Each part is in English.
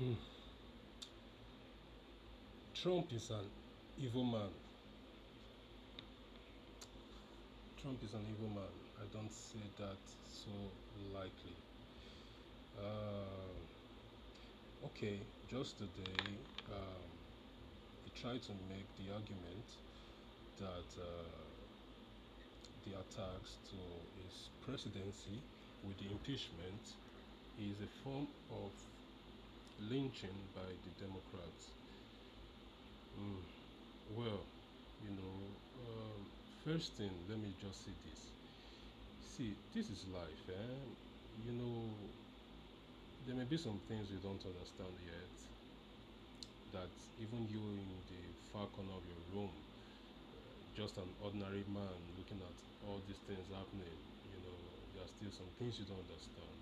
Hmm. Trump is an evil man. Trump is an evil man. I don't say that so lightly. Uh, okay, just today, um, he tried to make the argument that uh, the attacks to his presidency with the impeachment is a form of lynching by the Democrats. Mm. Well, you know, um, first thing, let me just say this. See, this is life, eh? You know, there may be some things you don't understand yet. That even you in the far corner of your room, just an ordinary man looking at all these things happening, you know, there are still some things you don't understand.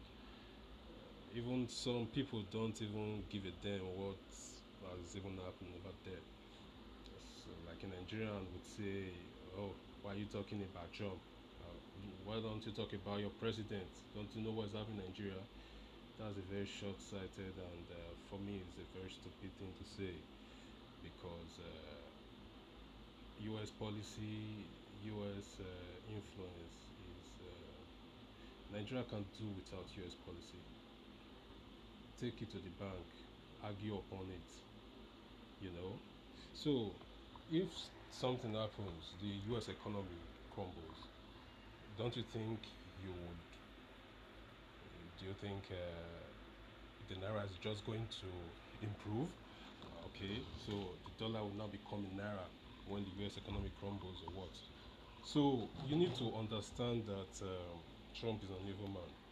Even some people don't even give a damn what has even happened over there. So, like a Nigerian would say, "Oh, why are you talking about Trump? Uh, why don't you talk about your president? Don't you know what's happening in Nigeria?" That's a very short-sighted, and uh, for me, it's a very stupid thing to say because uh, U.S. policy, U.S. Uh, influence is uh, Nigeria can't do without U.S. policy. Take it to the bank, argue upon it, you know. So, if something happens, the U.S. economy crumbles, don't you think you would? Do you think uh, the naira is just going to improve? Okay, so the dollar will now become naira when the US economy crumbles or what. So you need to understand that um, Trump is an evil man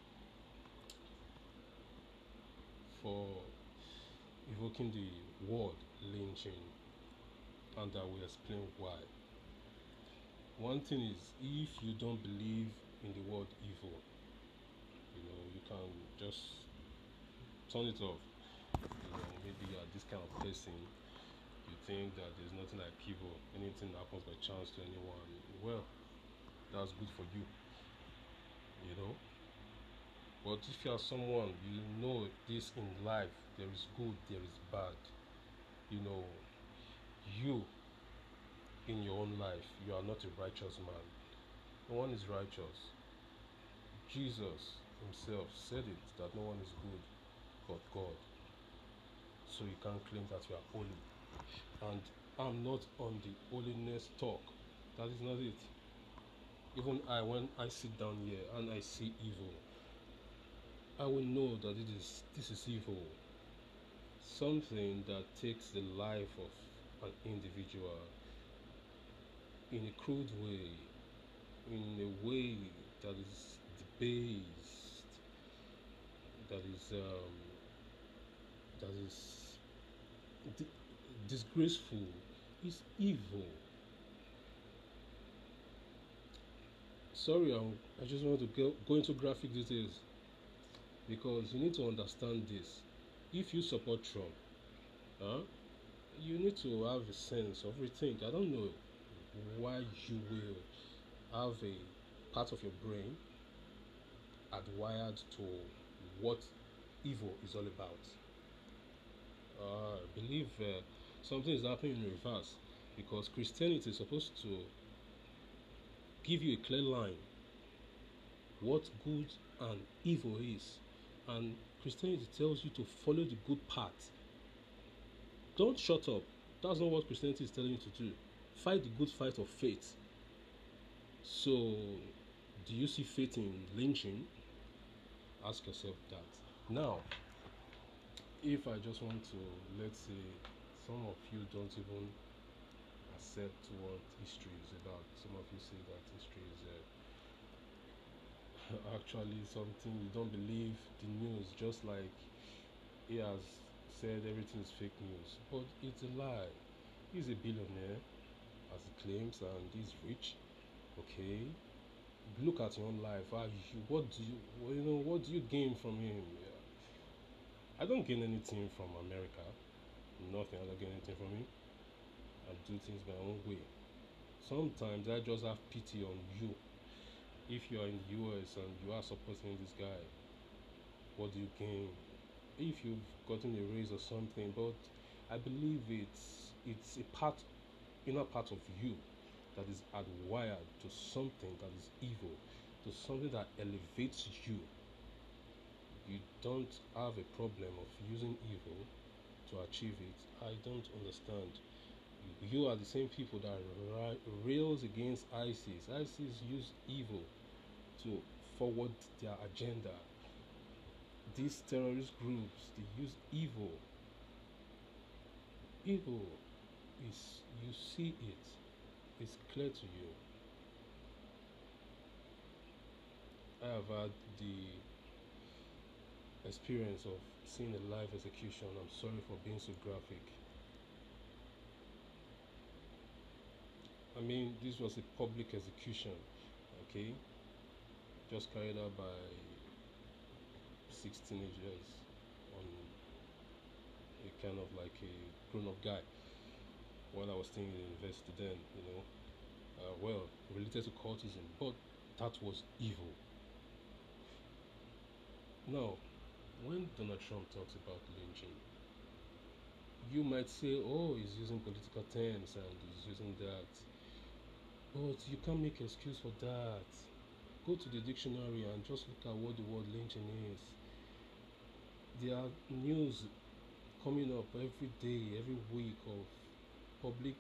for evoking the word lynching, and I will explain why. One thing is, if you don't believe in the word evil, you know, you can just turn it off. You know, maybe you are this kind of person you think that there's nothing like evil, anything happens by chance to anyone, well, that's good for you, you know. But if you are someone, you know this in life, there is good, there is bad, you know, you in your own life, you are not a righteous man. No one is righteous. Jesus himself said it that no one is good but God. So you can't claim that you are holy and I'm not on the holiness talk. That is not it. Even I, when I sit down here and I see evil, I will know that it is this is evil. Something that takes the life of an individual in a crude way, in a way that is debased, that is um, that is disgraceful, is evil. Sorry, I'm, I just want to go, go into graphic details because you need to understand this. If you support Trump, huh, you need to have a sense of rethink. I don't know why you will have a part of your brain adwired to what evil is all about. Uh, I believe uh, something is happening in reverse because Christianity is supposed to give you a clear line what good and evil is, and Christianity tells you to follow the good path. Don't shut up. That's not what Christianity is telling you to do. Fight the good fight of faith. So, do you see faith in lynching? Ask yourself that. Now, if I just want to, let's say, some of you don't even accept what history is about. Some of you say that history is uh, actually something you don't believe the news, just like he has said everything is fake news. But it's a lie. He's a billionaire, as he claims, and he's rich. Okay, look at your own life. What do you, you know, what do you gain from him? Yeah. I don't gain anything from America. Nothing. I don't gain anything from him. I do things my own way. Sometimes I just have pity on you. If you are in the US and you are supporting this guy, what do you gain? if you've gotten a raise or something, but I believe it's it's a part, inner part of you that is hardwired to something that is evil, to something that elevates you. You don't have a problem of using evil to achieve it. I don't understand. You are the same people that rails against ISIS. ISIS use evil to forward their agenda. These terrorist groups they use evil. Evil is you see it. It's clear to you. I have had the experience of seeing a live execution. I'm sorry for being so graphic. I mean, this was a public execution, okay? Just carried out by six teenagers on a kind of like a grown up guy while I was staying in the university then, you know. Uh, well, related to cultism, but that was evil. Now, when Donald Trump talks about lynching, you might say, oh, he's using political terms and he's using that. But you can't make excuse for that. Go to the dictionary and just look at what the word lynching is. There are news coming up every day, every week of public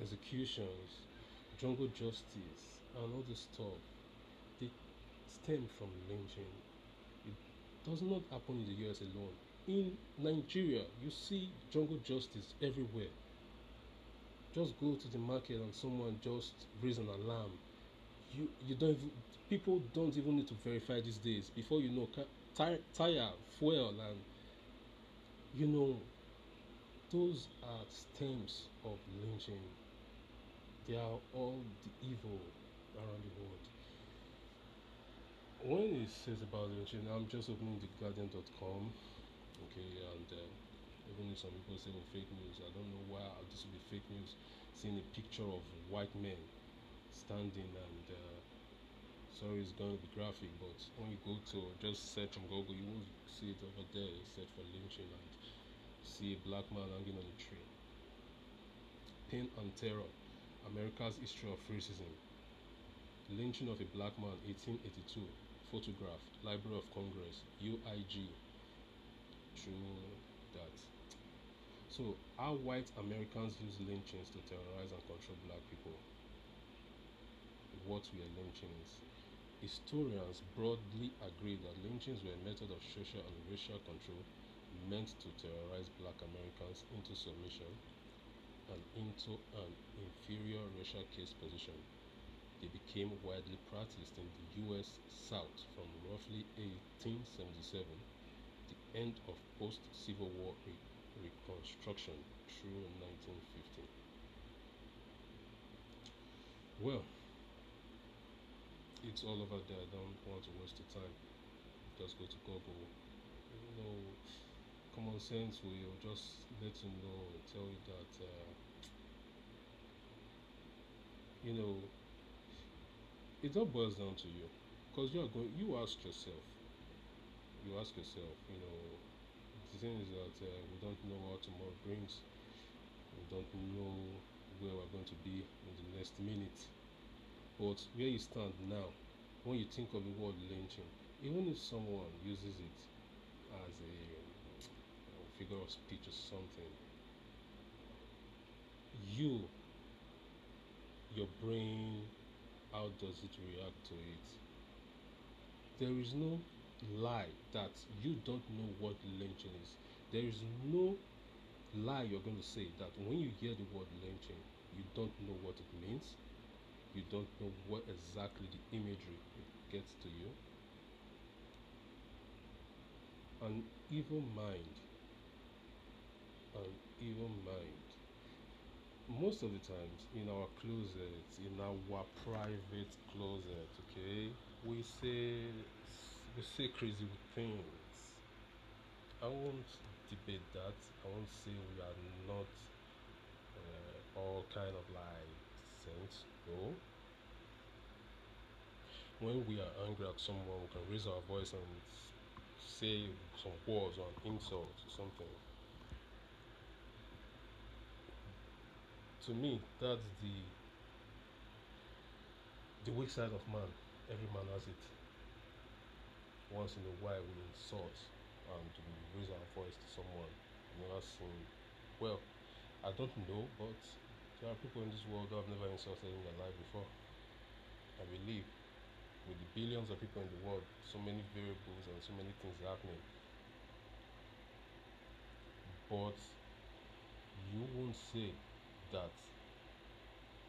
executions, jungle justice, and all this stuff. They stem from lynching. It does not happen in the US alone. In Nigeria, you see jungle justice everywhere just go to the market and someone just raise an alarm. You you don't even, people don't even need to verify these days. Before you know tire, tire fuel and you know those are stems of lynching. They are all the evil around the world. When he says about lynching i'm just opening the guardian.com okay and uh, even some people say well, fake news i don't know why this will be fake news seeing a picture of white men standing and uh, sorry it's going to be graphic but when you go to just search on google you won't see it over there search for lynching and see a black man hanging on a tree. Pain and terror america's history of racism. Lynching of a black man 1882 photograph library of congress uig true that so, how white Americans use lynchings to terrorize and control black people? What were lynchings? Historians broadly agree that lynchings were a method of social and racial control meant to terrorize black Americans into submission and into an inferior racial caste position. They became widely practiced in the US South from roughly 1877, the end of post Civil War reconstruction through 1950. Well, it's all over there. I don't want to waste the time. Just go to Google. You know, common sense will just let you know, tell you that, uh, you know, it all boils down to you. Because you are going, you ask yourself, you ask yourself, you know, the thing is that uh, we don't know what tomorrow brings. We don't know where we're going to be in the next minute. But where you stand now, when you think of the word lynching, even if someone uses it as a figure of speech or something, you, your brain, how does it react to it? There is no lie that you don't know what lynching is. There is no lie you're going to say that when you hear the word lynching, you don't know what it means. You don't know what exactly the imagery it gets to you. An evil mind, an evil mind. Most of the times in our closets, in our private closet, okay, we say we say crazy things. I won't debate that. I won't say we are not uh, all kind of like saints. No. When we are angry at someone, we can raise our voice and say some words or an insult or something. To me, that's the the weak side of man. Every man has it. Once in a while, we insult and we raise our voice to someone. I've never seen. Well, I don't know, but there are people in this world who have never insulted in their life before. I believe with the billions of people in the world, so many variables and so many things happening. But you won't say that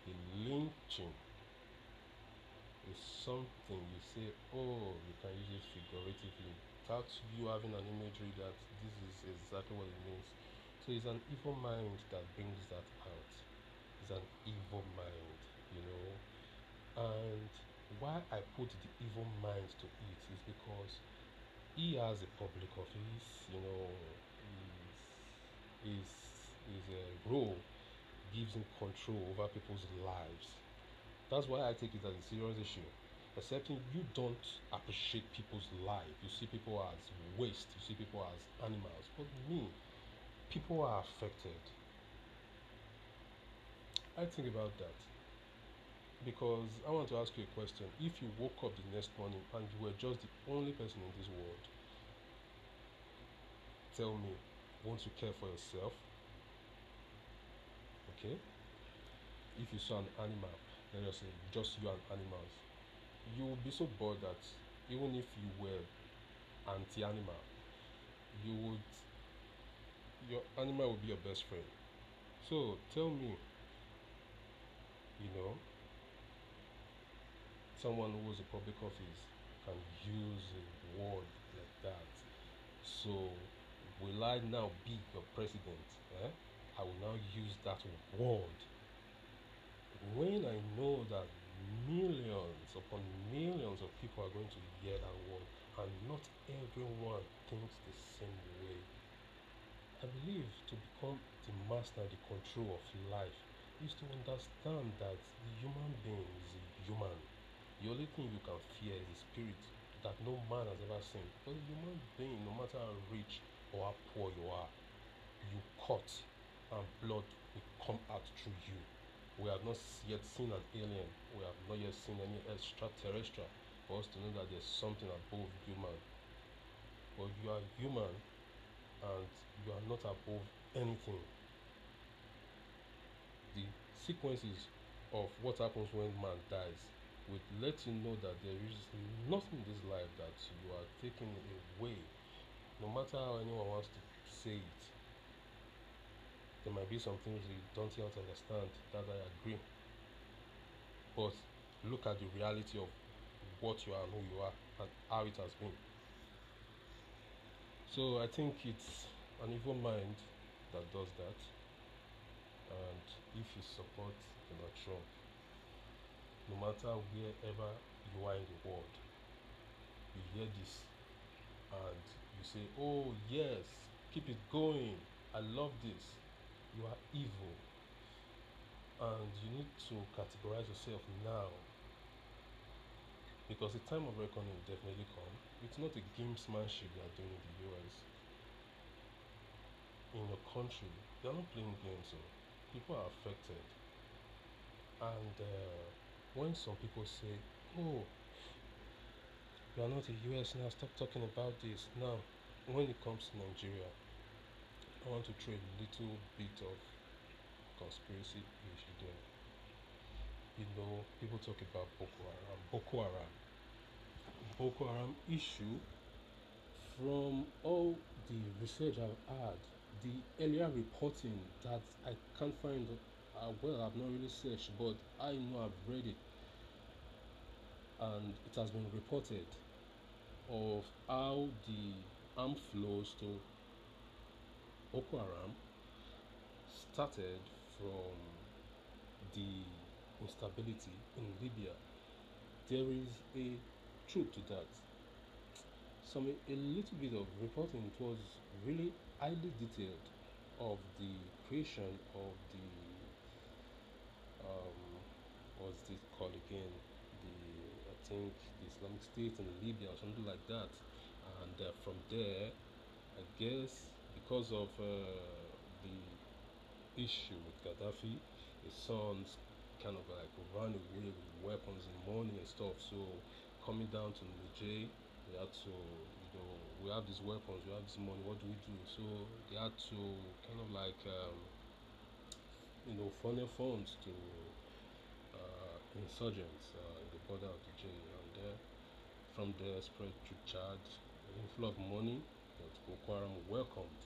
the lynching is something you say, oh, you can use it figuratively. Without you having an imagery that this is exactly what it means. So it's an evil mind that brings that out. It's an evil mind, you know. And why I put the evil mind to it is because he has a public office, you know, his, his, his uh, role gives him control over people's lives. That's why I take it as a serious issue. Excepting you don't appreciate people's life. You see people as waste, you see people as animals. But me, people are affected. I think about that because I want to ask you a question. If you woke up the next morning and you were just the only person in this world, tell me, won't you care for yourself? Okay? If you saw an animal, say just you and animals, you will be so bored that even if you were anti animal, you would your animal would be your best friend. So tell me, you know, someone who was a public office can use a word like that. So will I now be your president? Eh? I will now use that word. When I know that millions upon millions of people are going to hear that word and not everyone thinks the same way. I believe to become the master, the control of life is to understand that the human being is a human. The only thing you can fear is spirit that no man has ever seen. But the human being, no matter how rich or how poor you are, you cut and blood will come out through you. We have not yet seen an alien. We have not yet seen any extraterrestrial for us to know that there's something above human. But you are human and you are not above anything. The sequences of what happens when man dies would let you know that there is nothing in this life that you are taking away, no matter how anyone wants to say it. There might be some things you don't yet understand, that I agree. But look at the reality of what you are and who you are and how it has been. So I think it's an evil mind that does that. And if you support Donald Trump, no matter wherever you are in the world, you hear this and you say, Oh, yes, keep it going. I love this. You are evil. And you need to categorize yourself now because the time of reckoning will definitely come. It's not a gamesmanship they are doing in the US. In your country, they are not playing games, so people are affected. And uh, when some people say, "Oh, you are not a US now, stop talking about this," now, when it comes to Nigeria, I want to throw a little bit of conspiracy issue there. You know, people talk about Boko Haram. Boko Haram. Boko Haram issue from all the research I've had, the earlier reporting that I can't find, uh, well, I've not really searched, but I know I've read it, and it has been reported of how the armed flows to Boko Haram started from the instability in Libya. There is a truth to that. Some a little bit of reporting it was really highly detailed of the creation of the um, what's this called again? The I think the Islamic State in Libya or something like that, and uh, from there, I guess because of uh, the issue with Gaddafi, his sons kind of like ran away with weapons and money and stuff. So coming down to Niger, they had to, you know, we have these weapons, we have this money, what do we do? So they had to kind of like, um, you know, funnel funds to uh, insurgents uh, in the border of Niger, and there, from there spread to Chad, an inflow of money that Boko Haram welcomed,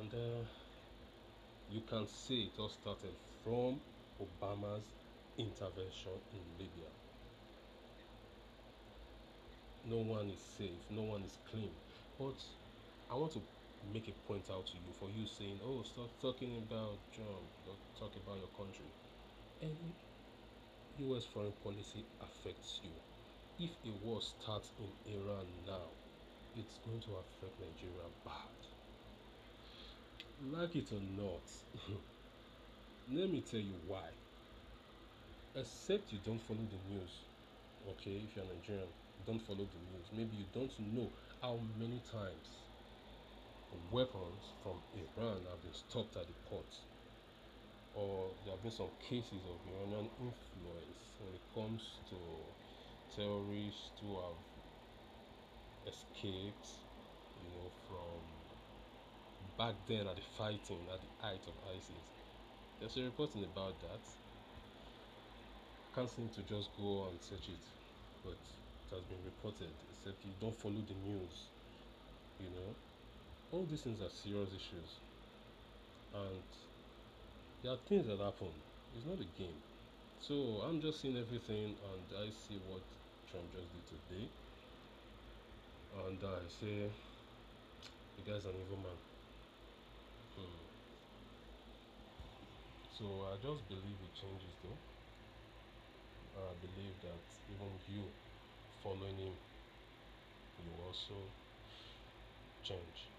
and uh, you can see it all started from Obama's intervention in Libya no one is safe, no one is clean. But I want to make a point out to you for you saying, oh, stop talking about Trump, talk about your country. Any US foreign policy affects you. If a war starts in Iran now, it's going to affect Nigeria bad. Like it or not, let me tell you why. Except you don't follow the news, okay, if you're Nigerian don't follow the news. Maybe you don't know how many times weapons from Iran have been stopped at the port. Or there have been some cases of Iranian influence when it comes to terrorists who have escaped, you know, from back then at the fighting at the height of ISIS. There's a reporting about that. Can't seem to just go and search it, but it has been reported, except you don't follow the news. You know, all these things are serious issues, and there are things that happen. It's not a game. So I'm just seeing everything, and I see what Trump just did today, and I say, the guy's an evil man. Hmm. So I just believe it changes though. I believe that even you following him, you also change.